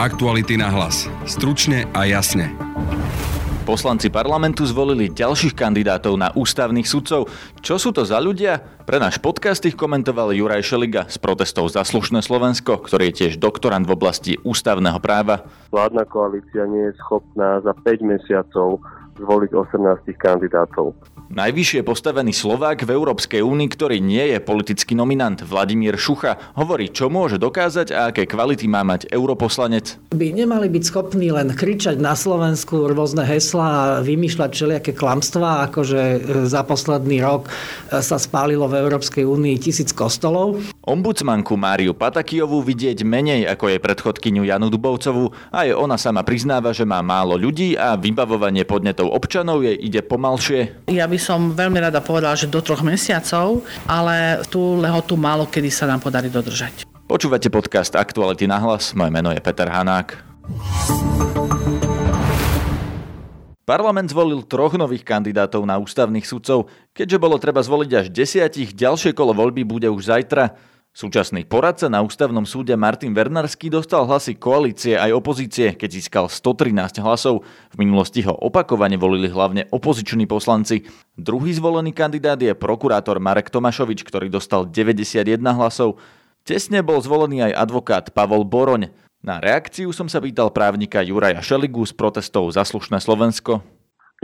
Aktuality na hlas. Stručne a jasne. Poslanci parlamentu zvolili ďalších kandidátov na ústavných sudcov. Čo sú to za ľudia? Pre náš podcast ich komentoval Juraj Šeliga z protestov za slušné Slovensko, ktorý je tiež doktorant v oblasti ústavného práva. Vládna koalícia nie je schopná za 5 mesiacov zvoliť 18 kandidátov. Najvyššie postavený Slovák v Európskej únii, ktorý nie je politický nominant, Vladimír Šucha, hovorí, čo môže dokázať a aké kvality má mať europoslanec. By nemali byť schopní len kričať na Slovensku rôzne heslá a vymýšľať všelijaké klamstvá, ako že e, za posledný rok e, sa spálilo v Európskej únii tisíc kostolov. Ombudsmanku Máriu Patakijovú vidieť menej ako jej predchodkyňu Janu Dubovcovú aj ona sama priznáva, že má málo ľudí a vybavovanie podnetov občanov jej ide pomalšie. Ja by som veľmi rada povedala, že do troch mesiacov, ale tú lehotu málo kedy sa nám podarí dodržať. Počúvate podcast Aktuality na hlas, moje meno je Peter Hanák. Parlament zvolil troch nových kandidátov na ústavných sudcov. Keďže bolo treba zvoliť až desiatich, ďalšie kolo voľby bude už zajtra. Súčasný poradca na ústavnom súde Martin Vernarský dostal hlasy koalície aj opozície, keď získal 113 hlasov. V minulosti ho opakovane volili hlavne opoziční poslanci. Druhý zvolený kandidát je prokurátor Marek Tomašovič, ktorý dostal 91 hlasov. Tesne bol zvolený aj advokát Pavol Boroň. Na reakciu som sa pýtal právnika Juraja Šeligu z protestov za slušné Slovensko.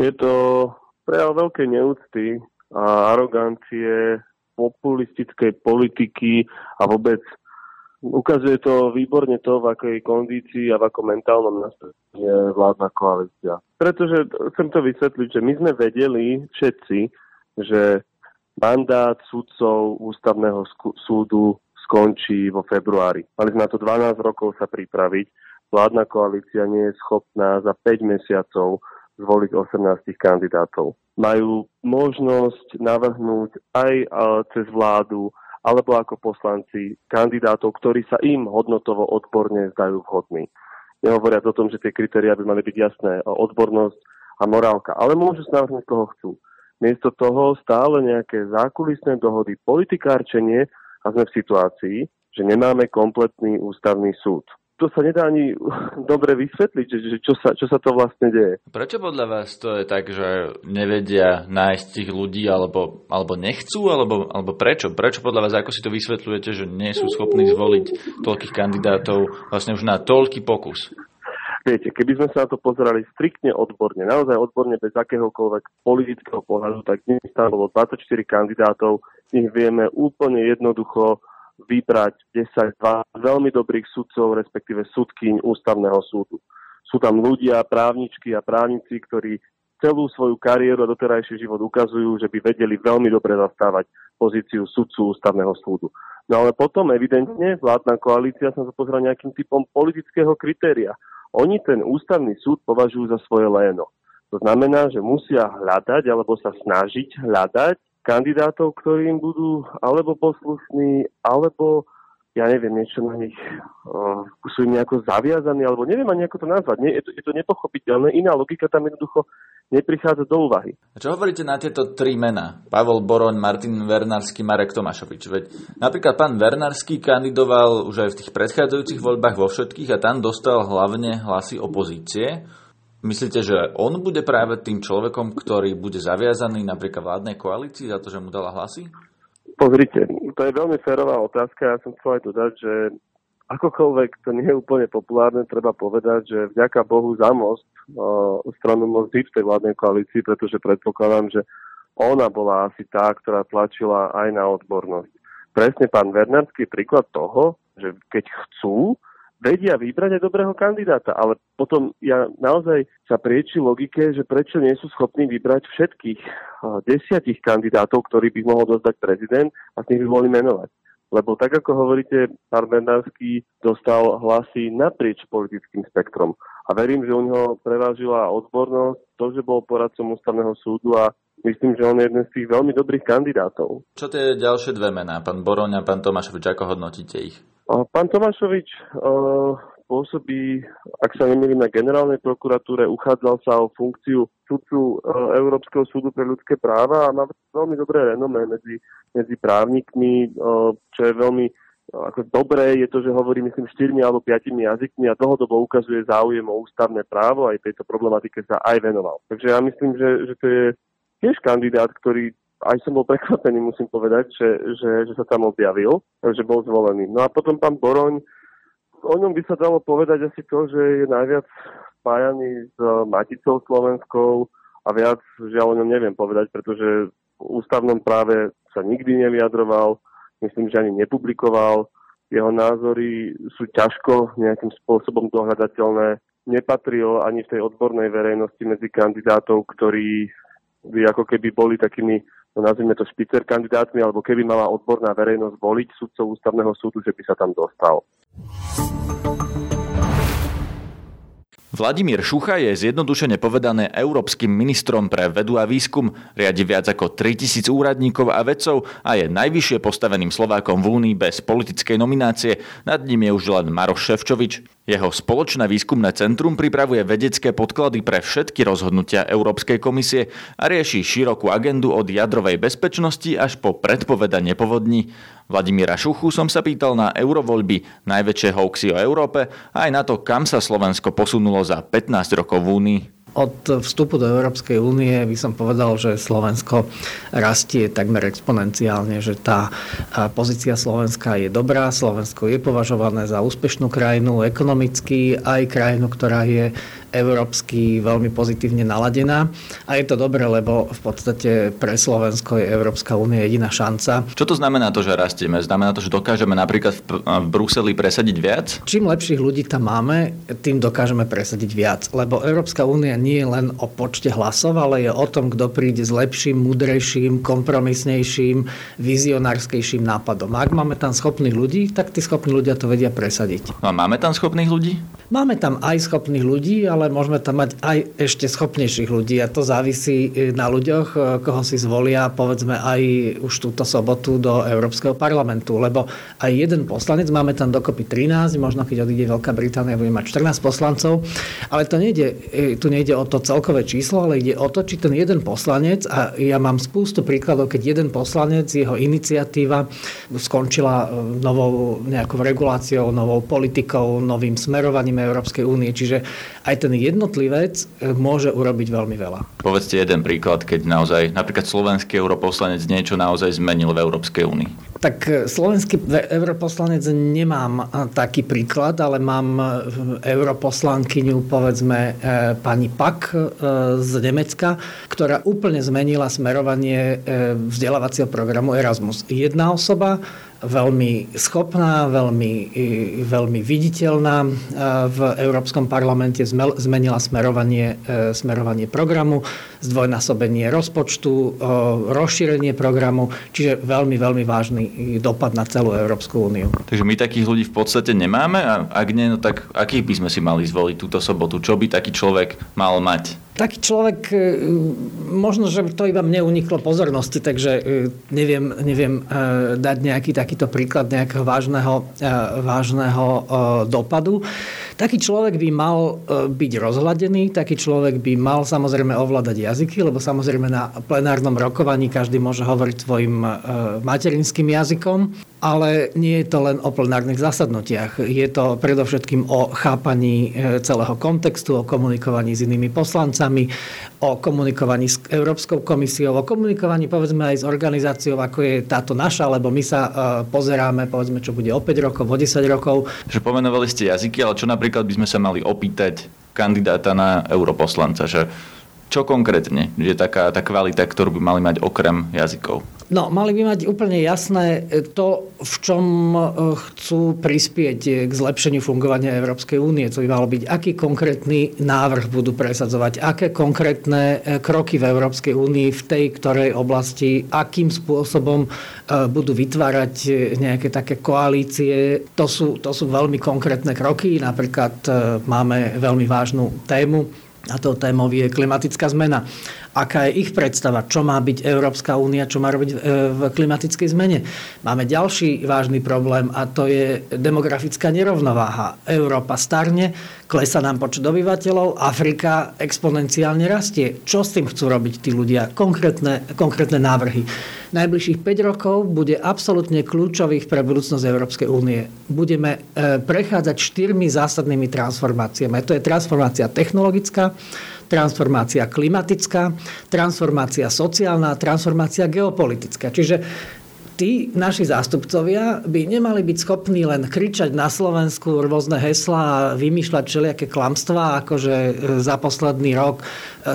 Je to prejav veľkej neúcty a arogancie populistickej politiky a vôbec ukazuje to výborne to, v akej kondícii a v akom mentálnom nastavení je vládna koalícia. Pretože chcem to vysvetliť, že my sme vedeli všetci, že mandát sudcov ústavného súdu skončí vo februári. Mali sme na to 12 rokov sa pripraviť. Vládna koalícia nie je schopná za 5 mesiacov zvoliť 18 kandidátov. Majú možnosť navrhnúť aj cez vládu alebo ako poslanci kandidátov, ktorí sa im hodnotovo odborne zdajú vhodní. Nehovoriac o tom, že tie kritéria by mali byť jasné, odbornosť a morálka, ale môžu sa navrhnúť, koho chcú. Miesto toho stále nejaké zákulisné dohody, politikárčenie a sme v situácii, že nemáme kompletný ústavný súd to sa nedá ani dobre vysvetliť, že, že čo, sa, čo sa to vlastne deje. Prečo podľa vás to je tak, že nevedia nájsť tých ľudí, alebo, alebo nechcú, alebo, alebo prečo? Prečo podľa vás, ako si to vysvetľujete, že nie sú schopní zvoliť toľkých kandidátov vlastne už na toľký pokus? Viete, keby sme sa na to pozerali striktne odborne, naozaj odborne bez akéhokoľvek politického pohľadu, tak dnes tam bolo 24 kandidátov, z nich vieme úplne jednoducho vybrať 10, 2 veľmi dobrých sudcov, respektíve sudkyň ústavného súdu. Sú tam ľudia, právničky a právnici, ktorí celú svoju kariéru a doterajší život ukazujú, že by vedeli veľmi dobre zastávať pozíciu sudcu ústavného súdu. No ale potom evidentne vládna koalícia sa pozrela nejakým typom politického kritéria. Oni ten ústavný súd považujú za svoje léno. To znamená, že musia hľadať alebo sa snažiť hľadať kandidátov, ktorí im budú alebo poslušní, alebo ja neviem, niečo na nich, uh, sú im nejako zaviazaní, alebo neviem ani ako to nazvať. Nie, je, to, je to nepochopiteľné. Iná logika tam jednoducho neprichádza do úvahy. A čo hovoríte na tieto tri mená? Pavol Boroň, Martin Vernársky, Marek Tomášovič. Veď napríklad pán Vernársky kandidoval už aj v tých predchádzajúcich voľbách vo všetkých a tam dostal hlavne hlasy opozície. Myslíte, že on bude práve tým človekom, ktorý bude zaviazaný napríklad vládnej koalícii za to, že mu dala hlasy? Pozrite, to je veľmi férová otázka. Ja som chcel aj dodať, že akokoľvek to nie je úplne populárne, treba povedať, že vďaka Bohu za most, stranu most v tej vládnej koalícii, pretože predpokladám, že ona bola asi tá, ktorá tlačila aj na odbornosť. Presne pán Vernársky príklad toho, že keď chcú, vedia vybrať aj dobrého kandidáta, ale potom ja naozaj sa prieči logike, že prečo nie sú schopní vybrať všetkých desiatich kandidátov, ktorý by mohol dostať prezident a s nich by mohli menovať. Lebo tak, ako hovoríte, pán Bernársky dostal hlasy naprieč politickým spektrom. A verím, že u neho prevážila odbornosť, to, že bol poradcom ústavného súdu a myslím, že on je jeden z tých veľmi dobrých kandidátov. Čo tie ďalšie dve mená, pán Boroň a pán Tomášovič, ako hodnotíte ich? Pán Tomášovič pôsobí, ak sa nemýlim, na generálnej prokuratúre, uchádzal sa o funkciu sudcu Európskeho súdu pre ľudské práva a má veľmi dobré renomé medzi, medzi právnikmi, čo je veľmi ako dobré je to, že hovorí myslím štyrmi alebo piatimi jazykmi a dlhodobo ukazuje záujem o ústavné právo aj tejto problematike sa aj venoval. Takže ja myslím, že, že to je tiež kandidát, ktorý aj som bol prekvapený, musím povedať, že, že, že sa tam objavil, že bol zvolený. No a potom pán Boroň, o ňom by sa dalo povedať asi to, že je najviac spájaný s Maticou Slovenskou a viac žiaľ o ňom neviem povedať, pretože v ústavnom práve sa nikdy nevyjadroval, myslím, že ani nepublikoval. Jeho názory sú ťažko nejakým spôsobom dohľadateľné. Nepatril ani v tej odbornej verejnosti medzi kandidátov, ktorí by ako keby boli takými no nazvime to špicer kandidátmi, alebo keby mala odborná verejnosť voliť sudcov ústavného súdu, že by sa tam dostal. Vladimír Šucha je zjednodušene povedané európskym ministrom pre vedu a výskum, riadi viac ako 3000 úradníkov a vedcov a je najvyššie postaveným Slovákom v Únii bez politickej nominácie. Nad ním je už len Maroš Ševčovič. Jeho spoločné výskumné centrum pripravuje vedecké podklady pre všetky rozhodnutia Európskej komisie a rieši širokú agendu od jadrovej bezpečnosti až po predpovedanie povodní. Vladimíra Šuchu som sa pýtal na eurovoľby, najväčšie hoaxy o Európe a aj na to, kam sa Slovensko posunulo za 15 rokov v Únii. Od vstupu do Európskej únie by som povedal, že Slovensko rastie takmer exponenciálne, že tá pozícia Slovenska je dobrá. Slovensko je považované za úspešnú krajinu ekonomicky, aj krajinu, ktorá je európsky veľmi pozitívne naladená. A je to dobré, lebo v podstate pre Slovensko je Európska únia jediná šanca. Čo to znamená to, že rastieme? Znamená to, že dokážeme napríklad v, v Bruseli presadiť viac? Čím lepších ľudí tam máme, tým dokážeme presadiť viac. Lebo Európska únia nie je len o počte hlasov, ale je o tom, kto príde s lepším, múdrejším, kompromisnejším, vizionárskejším nápadom. A ak máme tam schopných ľudí, tak tí schopní ľudia to vedia presadiť. No a máme tam schopných ľudí? Máme tam aj schopných ľudí, ale môžeme tam mať aj ešte schopnejších ľudí a to závisí e, na ľuďoch, e, koho si zvolia, povedzme aj už túto sobotu do Európskeho parlamentu, lebo aj jeden poslanec, máme tam dokopy 13, možno keď odíde Veľká Británia, bude mať 14 poslancov, ale to nejde, e, tu nejde o to celkové číslo, ale ide o to, či ten jeden poslanec, a ja mám spústu príkladov, keď jeden poslanec, jeho iniciatíva skončila novou nejakou reguláciou, novou politikou, novým smerovaním Európskej únie. Čiže aj ten jednotlivec e, môže urobiť veľmi veľa. Povedzte jeden príklad, keď naozaj napríklad slovenský europoslanec niečo naozaj zmenil v Európskej únii. Tak e, slovenský europoslanec nemám e, taký príklad, ale mám europoslankyňu, povedzme, pani Pak z Nemecka, ktorá úplne zmenila smerovanie vzdelávacieho programu Erasmus. Jedna osoba, veľmi schopná, veľmi, veľmi viditeľná. V Európskom parlamente zmenila smerovanie, e, smerovanie programu, zdvojnásobenie rozpočtu, rozšírenie programu, čiže veľmi, veľmi vážny dopad na celú Európsku úniu. Takže my takých ľudí v podstate nemáme a ak nie, no tak akých by sme si mali zvoliť túto sobotu? Čo by taký človek mal mať? Taký človek, e, možno, že to iba mne uniklo pozornosti, takže e, neviem, neviem e, dať nejaký takýto príklad nejakého vážneho, vážneho dopadu. Taký človek by mal byť rozhľadený, taký človek by mal samozrejme ovládať jazyky, lebo samozrejme na plenárnom rokovaní každý môže hovoriť svojim materinským jazykom, ale nie je to len o plenárnych zasadnutiach. Je to predovšetkým o chápaní celého kontextu, o komunikovaní s inými poslancami, o komunikovaní s Európskou komisiou, o komunikovaní povedzme aj s organizáciou, ako je táto naša, lebo my sa pozeráme, povedzme, čo bude o 5 rokov, o 10 rokov. Že pomenovali ste jazyky, ale čo napríklad by sme sa mali opýtať kandidáta na europoslanca, že čo konkrétne je taká tá kvalita, ktorú by mali mať okrem jazykov? No, mali by mať úplne jasné to, v čom e, chcú prispieť k zlepšeniu fungovania Európskej únie. To by malo byť, aký konkrétny návrh budú presadzovať, aké konkrétne e, kroky v Európskej únii v tej ktorej oblasti, akým spôsobom e, budú vytvárať nejaké také koalície. To sú, to sú veľmi konkrétne kroky. Napríklad máme veľmi vážnu tému a tou témou je klimatická zmena. Aká je ich predstava, čo má byť Európska únia, čo má robiť v klimatickej zmene. Máme ďalší vážny problém a to je demografická nerovnováha. Európa starne, klesa nám počet obyvateľov, Afrika exponenciálne rastie. Čo s tým chcú robiť tí ľudia? Konkrétne, konkrétne návrhy. Najbližších 5 rokov bude absolútne kľúčových pre budúcnosť Európskej únie. Budeme e, prechádzať štyrmi zásadnými transformáciami. To je transformácia technologická, transformácia klimatická, transformácia sociálna transformácia geopolitická. Čiže tí naši zástupcovia by nemali byť schopní len kričať na Slovensku rôzne heslá a vymýšľať všelijaké klamstvá, ako že e, za posledný rok e,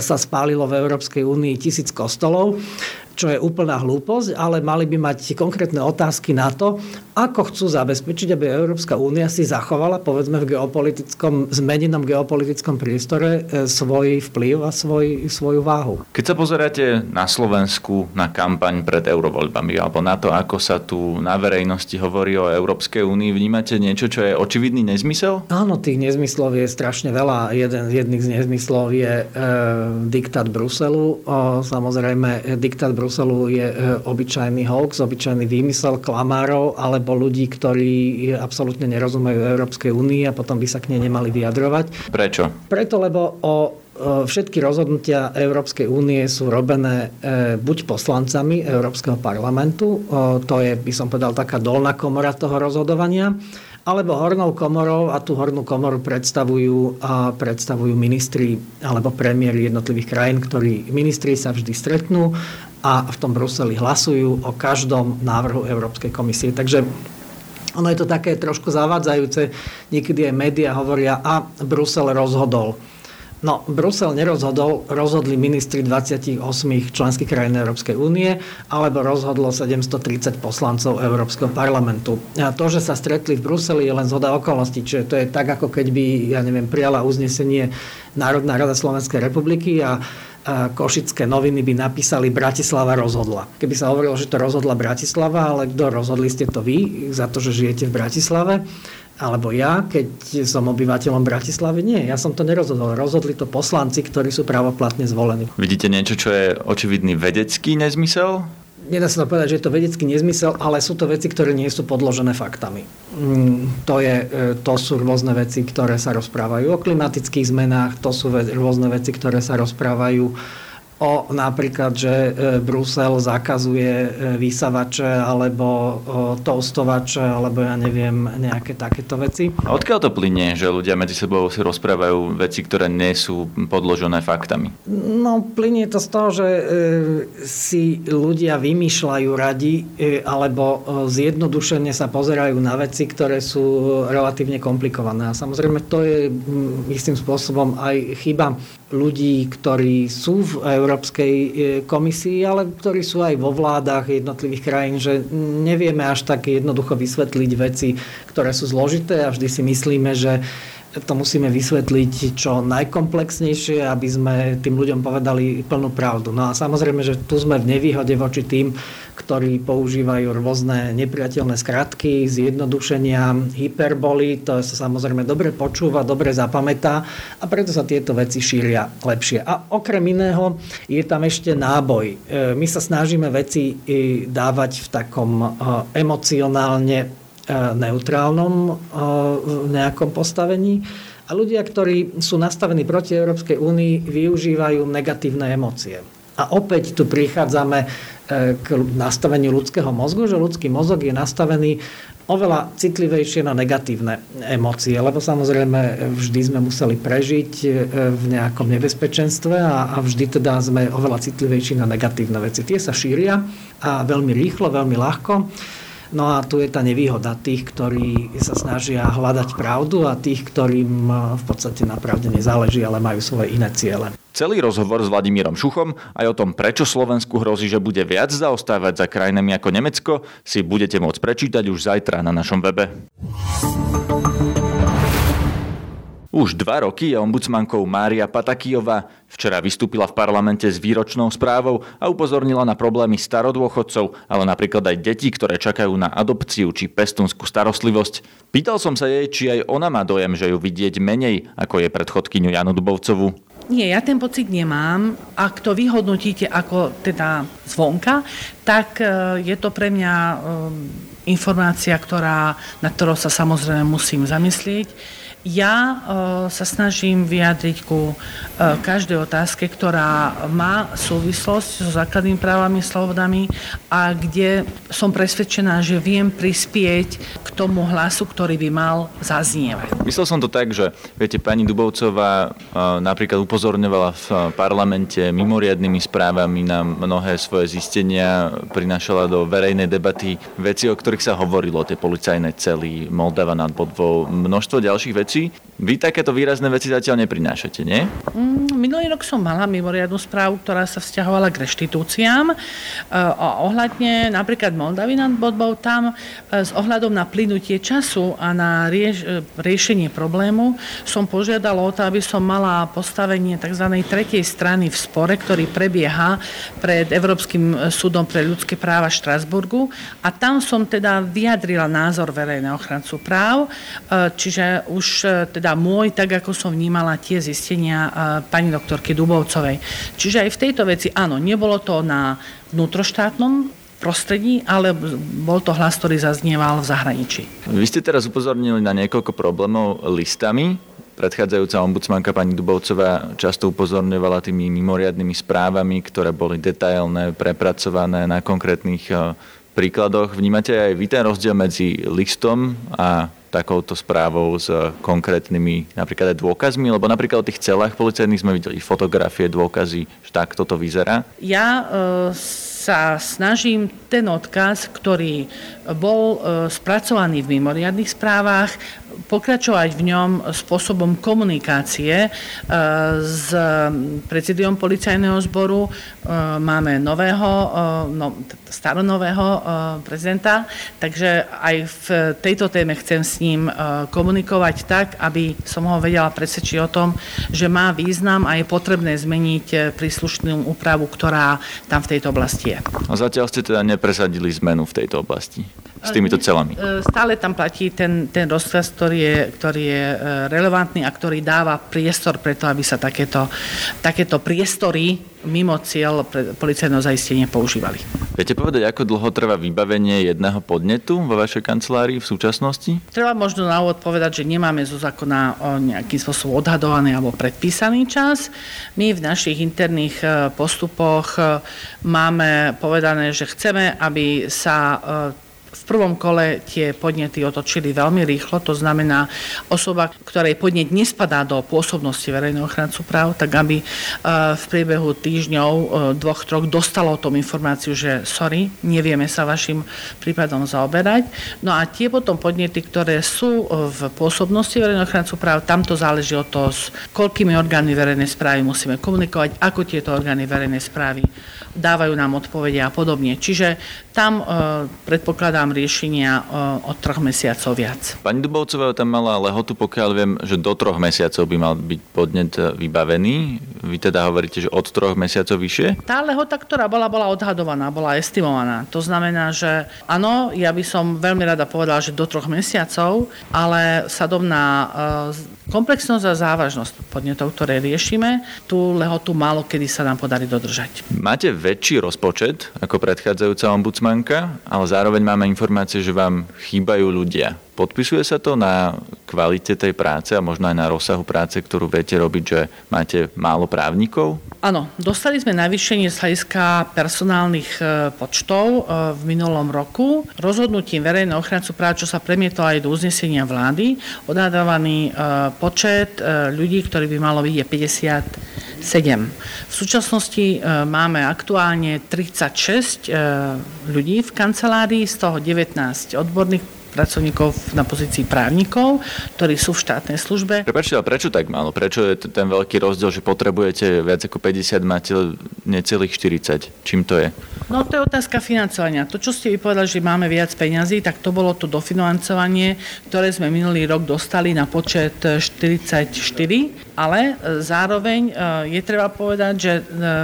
sa spálilo v Európskej únii tisíc kostolov čo je úplná hlúposť, ale mali by mať konkrétne otázky na to, ako chcú zabezpečiť, aby Európska únia si zachovala, povedzme, v geopolitickom, zmenenom geopolitickom priestore e, svoj vplyv a svoj, svoju váhu. Keď sa pozeráte na Slovensku, na kampaň pred eurovoľbami, alebo na to, ako sa tu na verejnosti hovorí o Európskej únii, vnímate niečo, čo je očividný nezmysel? Áno, tých nezmyslov je strašne veľa. Jeden z jedných z nezmyslov je e, diktát Bruselu. O, samozrejme, diktát Bruselu je e, obyčajný hoax, obyčajný výmysel klamárov alebo ľudí, ktorí absolútne nerozumejú Európskej únii a potom by sa k nej nemali vyjadrovať. Prečo? Preto, lebo o všetky rozhodnutia Európskej únie sú robené e, buď poslancami Európskeho parlamentu, to je, by som povedal, taká dolná komora toho rozhodovania, alebo hornou komorou a tú hornú komoru predstavujú, a predstavujú ministri alebo premiéry jednotlivých krajín, ktorí ministri sa vždy stretnú a v tom Bruseli hlasujú o každom návrhu Európskej komisie. Takže ono je to také trošku zavádzajúce. Niekedy aj médiá hovoria, a Brusel rozhodol. No, Brusel nerozhodol, rozhodli ministri 28 členských krajín Európskej únie, alebo rozhodlo 730 poslancov Európskeho parlamentu. A to, že sa stretli v Bruseli, je len zhoda okolností, čiže to je tak, ako keď by, ja neviem, prijala uznesenie Národná rada Slovenskej republiky a košické noviny by napísali Bratislava rozhodla. Keby sa hovorilo, že to rozhodla Bratislava, ale kto rozhodli ste to vy za to, že žijete v Bratislave, alebo ja, keď som obyvateľom Bratislavy, nie, ja som to nerozhodol. Rozhodli to poslanci, ktorí sú pravoplatne zvolení. Vidíte niečo, čo je očividný vedecký nezmysel? Nedá sa to povedať, že je to vedecký nezmysel, ale sú to veci, ktoré nie sú podložené faktami. Mm, to, je, e, to sú rôzne veci, ktoré sa rozprávajú o klimatických zmenách, to sú rôzne veci, ktoré sa rozprávajú o napríklad, že e, Brusel zakazuje e, vysavače alebo toustovače alebo ja neviem, nejaké takéto veci. A odkiaľ to plynie, že ľudia medzi sebou si rozprávajú veci, ktoré nie sú podložené faktami? No, plynie to z toho, že e, si ľudia vymýšľajú radi alebo zjednodušene sa pozerajú na veci, ktoré sú relatívne komplikované. A samozrejme to je istým spôsobom aj chyba ľudí, ktorí sú v Európskej e, komisii, ale ktorí sú aj vo vládach jednotlivých krajín, že nevieme až tak jednoducho vysvetliť veci, ktoré sú zložité a vždy si myslíme, že to musíme vysvetliť čo najkomplexnejšie, aby sme tým ľuďom povedali plnú pravdu. No a samozrejme, že tu sme v nevýhode voči tým, ktorí používajú rôzne nepriateľné skratky, zjednodušenia, hyperboly. To sa samozrejme dobre počúva, dobre zapamätá a preto sa tieto veci šíria lepšie. A okrem iného je tam ešte náboj. E, my sa snažíme veci e, dávať v takom e, emocionálne neutrálnom e, nejakom postavení. A ľudia, ktorí sú nastavení proti Európskej únii, využívajú negatívne emócie. A opäť tu prichádzame e, k nastaveniu ľudského mozgu, že ľudský mozog je nastavený oveľa citlivejšie na negatívne emócie, lebo samozrejme vždy sme museli prežiť v nejakom nebezpečenstve a, a vždy teda sme oveľa citlivejší na negatívne veci. Tie sa šíria a veľmi rýchlo, veľmi ľahko. No a tu je tá nevýhoda tých, ktorí sa snažia hľadať pravdu a tých, ktorým eh, v podstate na pravde nezáleží, ale majú svoje iné ciele. Celý rozhovor s Vladimírom Šuchom aj o tom, prečo Slovensku hrozí, že bude viac zaostávať za krajinami ako Nemecko, si budete môcť prečítať už zajtra na našom webe. Už dva roky je ombudsmankou Mária Patakijová. Včera vystúpila v parlamente s výročnou správou a upozornila na problémy starodôchodcov, ale napríklad aj detí, ktoré čakajú na adopciu či pestunskú starostlivosť. Pýtal som sa jej, či aj ona má dojem, že ju vidieť menej, ako je predchodkyňu Janu Dubovcovu. Nie, ja ten pocit nemám. Ak to vyhodnotíte ako teda zvonka, tak e, je to pre mňa e, informácia, ktorá, na ktorou sa samozrejme musím zamyslieť ja uh, sa snažím vyjadriť ku uh, každej otázke, ktorá má súvislosť so základnými právami, slobodami a kde som presvedčená, že viem prispieť k tomu hlasu, ktorý by mal zaznievať. Myslel som to tak, že viete, pani Dubovcová uh, napríklad upozorňovala v parlamente mimoriadnými správami na mnohé svoje zistenia, prinašala do verejnej debaty veci, o ktorých sa hovorilo, tie policajné cely, Moldava nad Bodvou, množstvo ďalších vecí, veci. Vy takéto výrazné veci zatiaľ neprinášate, nie? Mm, minulý rok som mala mimoriadnu správu, ktorá sa vzťahovala k reštitúciám. E, ohľadne napríklad Moldavy nad Bodbou, tam e, s ohľadom na plynutie času a na rieš, e, riešenie problému som požiadala o to, aby som mala postavenie tzv. tretej strany v spore, ktorý prebieha pred Európskym súdom pre ľudské práva v Štrasburgu a tam som teda vyjadrila názor verejného ochrancu práv, čiže už teda môj, tak ako som vnímala tie zistenia pani doktorky Dubovcovej. Čiže aj v tejto veci, áno, nebolo to na vnútroštátnom prostredí, ale bol to hlas, ktorý zaznieval v zahraničí. Vy ste teraz upozornili na niekoľko problémov listami. Predchádzajúca ombudsmanka pani Dubovcová často upozorňovala tými mimoriadnými správami, ktoré boli detailné, prepracované na konkrétnych e, príkladoch. Vnímate aj vy ten rozdiel medzi listom a takouto správou s konkrétnymi napríklad aj dôkazmi, lebo napríklad o tých celách policajných sme videli fotografie, dôkazy, že tak toto vyzerá. Ja e, sa snažím ten odkaz, ktorý bol e, spracovaný v mimoriadných správach, pokračovať v ňom spôsobom komunikácie e, s prezidiom policajného zboru. E, máme nového, no, staronového prezidenta, takže aj v tejto téme chcem s ním komunikovať tak, aby som ho vedela presvedčiť o tom, že má význam a je potrebné zmeniť príslušnú úpravu, ktorá tam v tejto oblasti je. A zatiaľ ste teda nepresadili zmenu v tejto oblasti s týmito celami? E, stále tam platí ten, ten rozkaz, ktorý je, ktorý je e, relevantný a ktorý dáva priestor preto, aby sa takéto, takéto priestory mimo cieľ pre policajného zaistenie používali. Viete povedať, ako dlho trvá vybavenie jedného podnetu vo vašej kancelárii v súčasnosti? Treba možno na úvod povedať, že nemáme zo zákona nejakým spôsobom odhadovaný alebo predpísaný čas. My v našich interných e, postupoch máme povedané, že chceme, aby sa v prvom kole tie podnety otočili veľmi rýchlo, to znamená osoba, ktorej podnet nespadá do pôsobnosti verejného ochrancu práv, tak aby e, v priebehu týždňov, e, dvoch, troch dostalo o tom informáciu, že sorry, nevieme sa vašim prípadom zaoberať. No a tie potom podnety, ktoré sú v pôsobnosti verejného ochrancu práv, tamto záleží od toho, s koľkými orgánmi verejnej správy musíme komunikovať, ako tieto orgány verejnej správy dávajú nám odpovede a podobne. Čiže tam e, predpokladám riešenia e, od troch mesiacov viac. Pani Dubovcová tam mala lehotu, pokiaľ viem, že do troch mesiacov by mal byť podnet vybavený. Vy teda hovoríte, že od troch mesiacov vyššie? Tá lehota, ktorá bola, bola odhadovaná, bola estimovaná. To znamená, že áno, ja by som veľmi rada povedala, že do troch mesiacov, ale sadom na e, komplexnosť a závažnosť podnetov, ktoré riešime, tú lehotu málo kedy sa nám podarí dodržať. Máte väčší rozpočet ako predchádzajúca ombudsmanka, ale zároveň máme informácie, že vám chýbajú ľudia. Podpisuje sa to na kvalite tej práce a možno aj na rozsahu práce, ktorú viete robiť, že máte málo právnikov? Áno, dostali sme navýšenie z hľadiska personálnych e, počtov e, v minulom roku. Rozhodnutím verejného ochrancu práv, čo sa premietlo aj do uznesenia vlády, odhadovaný e, počet ľudí, ktorý by malo byť je 57. V súčasnosti máme aktuálne 36 ľudí v kancelárii, z toho 19 odborných pracovníkov na pozícii právnikov, ktorí sú v štátnej službe. Prepačte, ale prečo tak málo? Prečo je ten veľký rozdiel, že potrebujete viac ako 50, máte necelých 40? Čím to je? No to je otázka financovania. To, čo ste vypovedali, že máme viac peňazí, tak to bolo to dofinancovanie, ktoré sme minulý rok dostali na počet 44, ale e, zároveň e, je treba povedať, že e,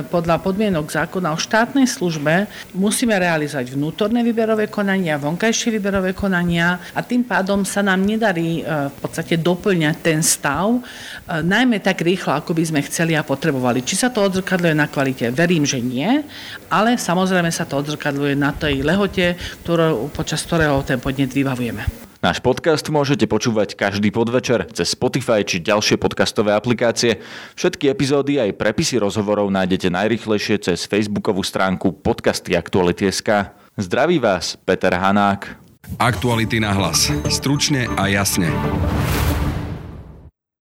podľa podmienok zákona o štátnej službe musíme realizovať vnútorné výberové konania, vonkajšie výberové konania a tým pádom sa nám nedarí v podstate doplňať ten stav, najmä tak rýchlo, ako by sme chceli a potrebovali. Či sa to odzrkadľuje na kvalite? Verím, že nie, ale samozrejme sa to odzrkadľuje na tej lehote, ktorú, počas ktorého ten podnet vybavujeme. Náš podcast môžete počúvať každý podvečer cez Spotify či ďalšie podcastové aplikácie. Všetky epizódy aj prepisy rozhovorov nájdete najrychlejšie cez facebookovú stránku podcasty Aktuality.sk. Zdraví vás, Peter Hanák. Aktuality na hlas. Stručne a jasne.